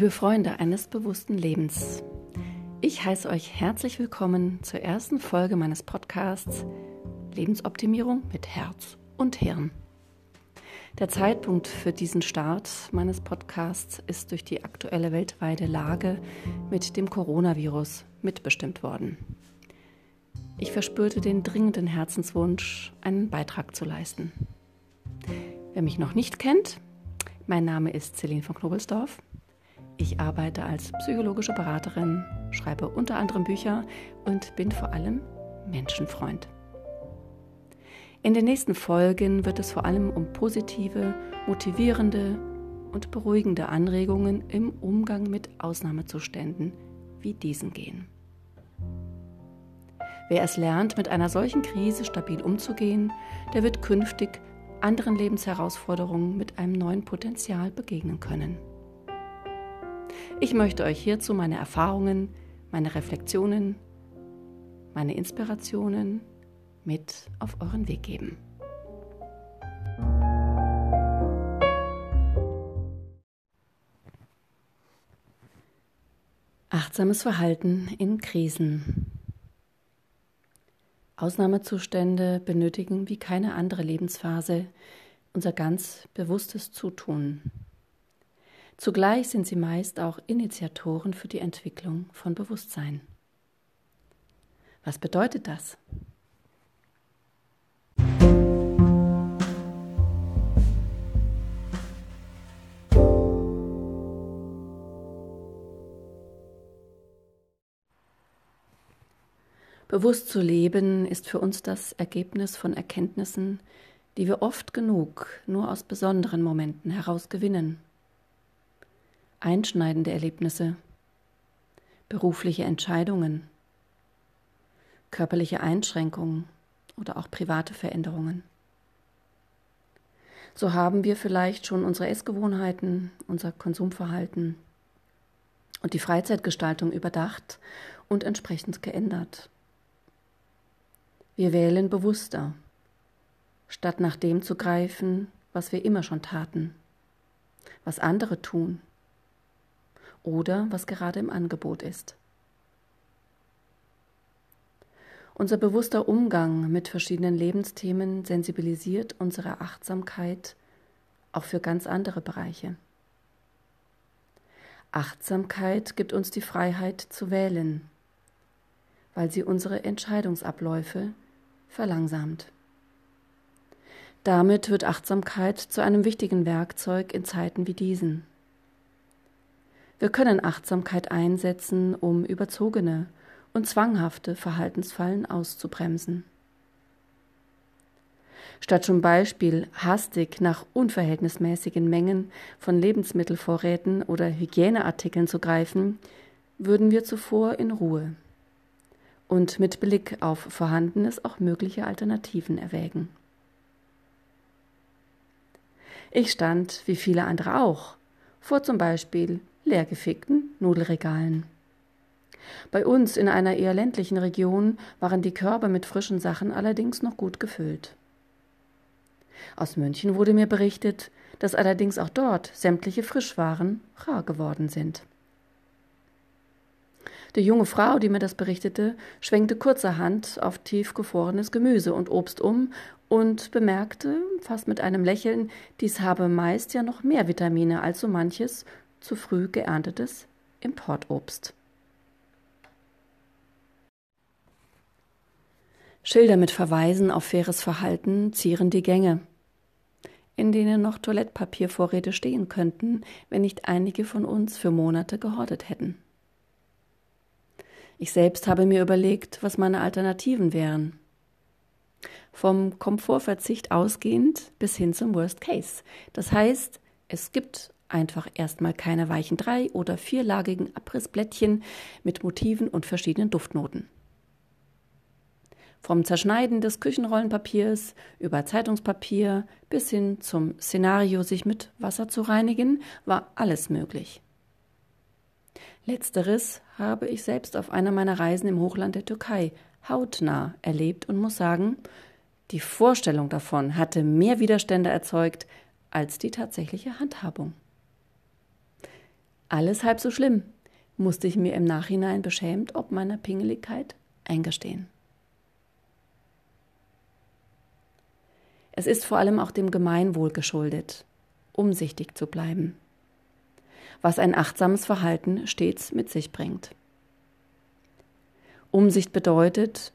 Liebe Freunde eines bewussten Lebens, ich heiße euch herzlich willkommen zur ersten Folge meines Podcasts Lebensoptimierung mit Herz und Hirn. Der Zeitpunkt für diesen Start meines Podcasts ist durch die aktuelle weltweite Lage mit dem Coronavirus mitbestimmt worden. Ich verspürte den dringenden Herzenswunsch, einen Beitrag zu leisten. Wer mich noch nicht kennt, mein Name ist Celine von Knobelsdorf. Ich arbeite als psychologische Beraterin, schreibe unter anderem Bücher und bin vor allem Menschenfreund. In den nächsten Folgen wird es vor allem um positive, motivierende und beruhigende Anregungen im Umgang mit Ausnahmezuständen wie diesen gehen. Wer es lernt, mit einer solchen Krise stabil umzugehen, der wird künftig anderen Lebensherausforderungen mit einem neuen Potenzial begegnen können. Ich möchte euch hierzu meine Erfahrungen, meine Reflexionen, meine Inspirationen mit auf euren Weg geben. Achtsames Verhalten in Krisen. Ausnahmezustände benötigen wie keine andere Lebensphase unser ganz bewusstes Zutun. Zugleich sind sie meist auch Initiatoren für die Entwicklung von Bewusstsein. Was bedeutet das? Bewusst zu leben ist für uns das Ergebnis von Erkenntnissen, die wir oft genug nur aus besonderen Momenten heraus gewinnen einschneidende Erlebnisse, berufliche Entscheidungen, körperliche Einschränkungen oder auch private Veränderungen. So haben wir vielleicht schon unsere Essgewohnheiten, unser Konsumverhalten und die Freizeitgestaltung überdacht und entsprechend geändert. Wir wählen bewusster, statt nach dem zu greifen, was wir immer schon taten, was andere tun oder was gerade im Angebot ist. Unser bewusster Umgang mit verschiedenen Lebensthemen sensibilisiert unsere Achtsamkeit auch für ganz andere Bereiche. Achtsamkeit gibt uns die Freiheit zu wählen, weil sie unsere Entscheidungsabläufe verlangsamt. Damit wird Achtsamkeit zu einem wichtigen Werkzeug in Zeiten wie diesen. Wir können Achtsamkeit einsetzen, um überzogene und zwanghafte Verhaltensfallen auszubremsen. Statt zum Beispiel hastig nach unverhältnismäßigen Mengen von Lebensmittelvorräten oder Hygieneartikeln zu greifen, würden wir zuvor in Ruhe und mit Blick auf Vorhandenes auch mögliche Alternativen erwägen. Ich stand, wie viele andere auch, vor zum Beispiel leergefegten Nudelregalen. Bei uns in einer eher ländlichen Region waren die Körbe mit frischen Sachen allerdings noch gut gefüllt. Aus München wurde mir berichtet, dass allerdings auch dort sämtliche Frischwaren rar geworden sind. Die junge Frau, die mir das berichtete, schwenkte kurzerhand auf tiefgefrorenes Gemüse und Obst um und bemerkte, fast mit einem Lächeln, dies habe meist ja noch mehr Vitamine als so manches zu früh geerntetes Importobst. Schilder mit Verweisen auf faires Verhalten zieren die Gänge, in denen noch Toilettpapiervorräte stehen könnten, wenn nicht einige von uns für Monate gehortet hätten. Ich selbst habe mir überlegt, was meine Alternativen wären. Vom Komfortverzicht ausgehend bis hin zum Worst Case. Das heißt, es gibt einfach erstmal keine weichen drei- oder vierlagigen Abrissblättchen mit Motiven und verschiedenen Duftnoten. Vom Zerschneiden des Küchenrollenpapiers über Zeitungspapier bis hin zum Szenario, sich mit Wasser zu reinigen, war alles möglich. Letzteres habe ich selbst auf einer meiner Reisen im Hochland der Türkei hautnah erlebt und muss sagen, die Vorstellung davon hatte mehr Widerstände erzeugt als die tatsächliche Handhabung. Alles halb so schlimm, musste ich mir im Nachhinein beschämt ob meiner Pingeligkeit eingestehen. Es ist vor allem auch dem Gemeinwohl geschuldet, umsichtig zu bleiben, was ein achtsames Verhalten stets mit sich bringt. Umsicht bedeutet,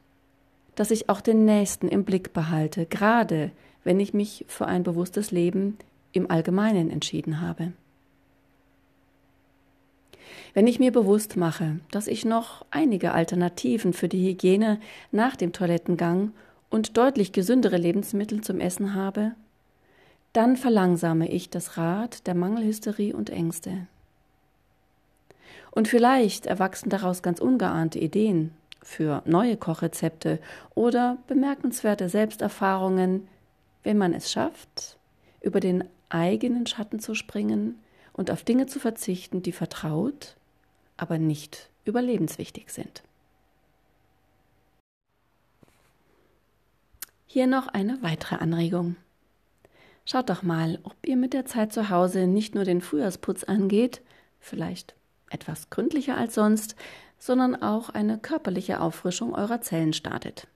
dass ich auch den Nächsten im Blick behalte, gerade wenn ich mich für ein bewusstes Leben im Allgemeinen entschieden habe. Wenn ich mir bewusst mache, dass ich noch einige Alternativen für die Hygiene nach dem Toilettengang und deutlich gesündere Lebensmittel zum Essen habe, dann verlangsame ich das Rad der Mangelhysterie und Ängste. Und vielleicht erwachsen daraus ganz ungeahnte Ideen für neue Kochrezepte oder bemerkenswerte Selbsterfahrungen, wenn man es schafft, über den eigenen Schatten zu springen und auf Dinge zu verzichten, die vertraut, aber nicht überlebenswichtig sind. Hier noch eine weitere Anregung. Schaut doch mal, ob ihr mit der Zeit zu Hause nicht nur den Frühjahrsputz angeht, vielleicht etwas gründlicher als sonst, sondern auch eine körperliche Auffrischung eurer Zellen startet.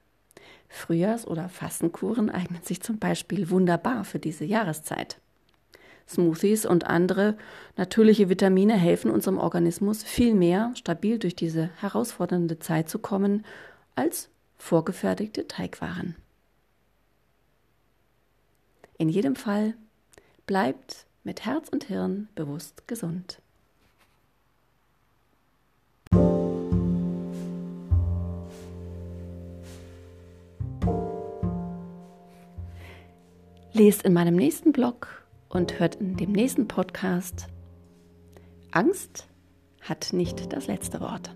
Frühjahrs- oder Fastenkuren eignen sich zum Beispiel wunderbar für diese Jahreszeit. Smoothies und andere natürliche Vitamine helfen unserem Organismus viel mehr stabil durch diese herausfordernde Zeit zu kommen als vorgefertigte Teigwaren. In jedem Fall bleibt mit Herz und Hirn bewusst gesund. Lest in meinem nächsten Blog und hört in dem nächsten Podcast. Angst hat nicht das letzte Wort.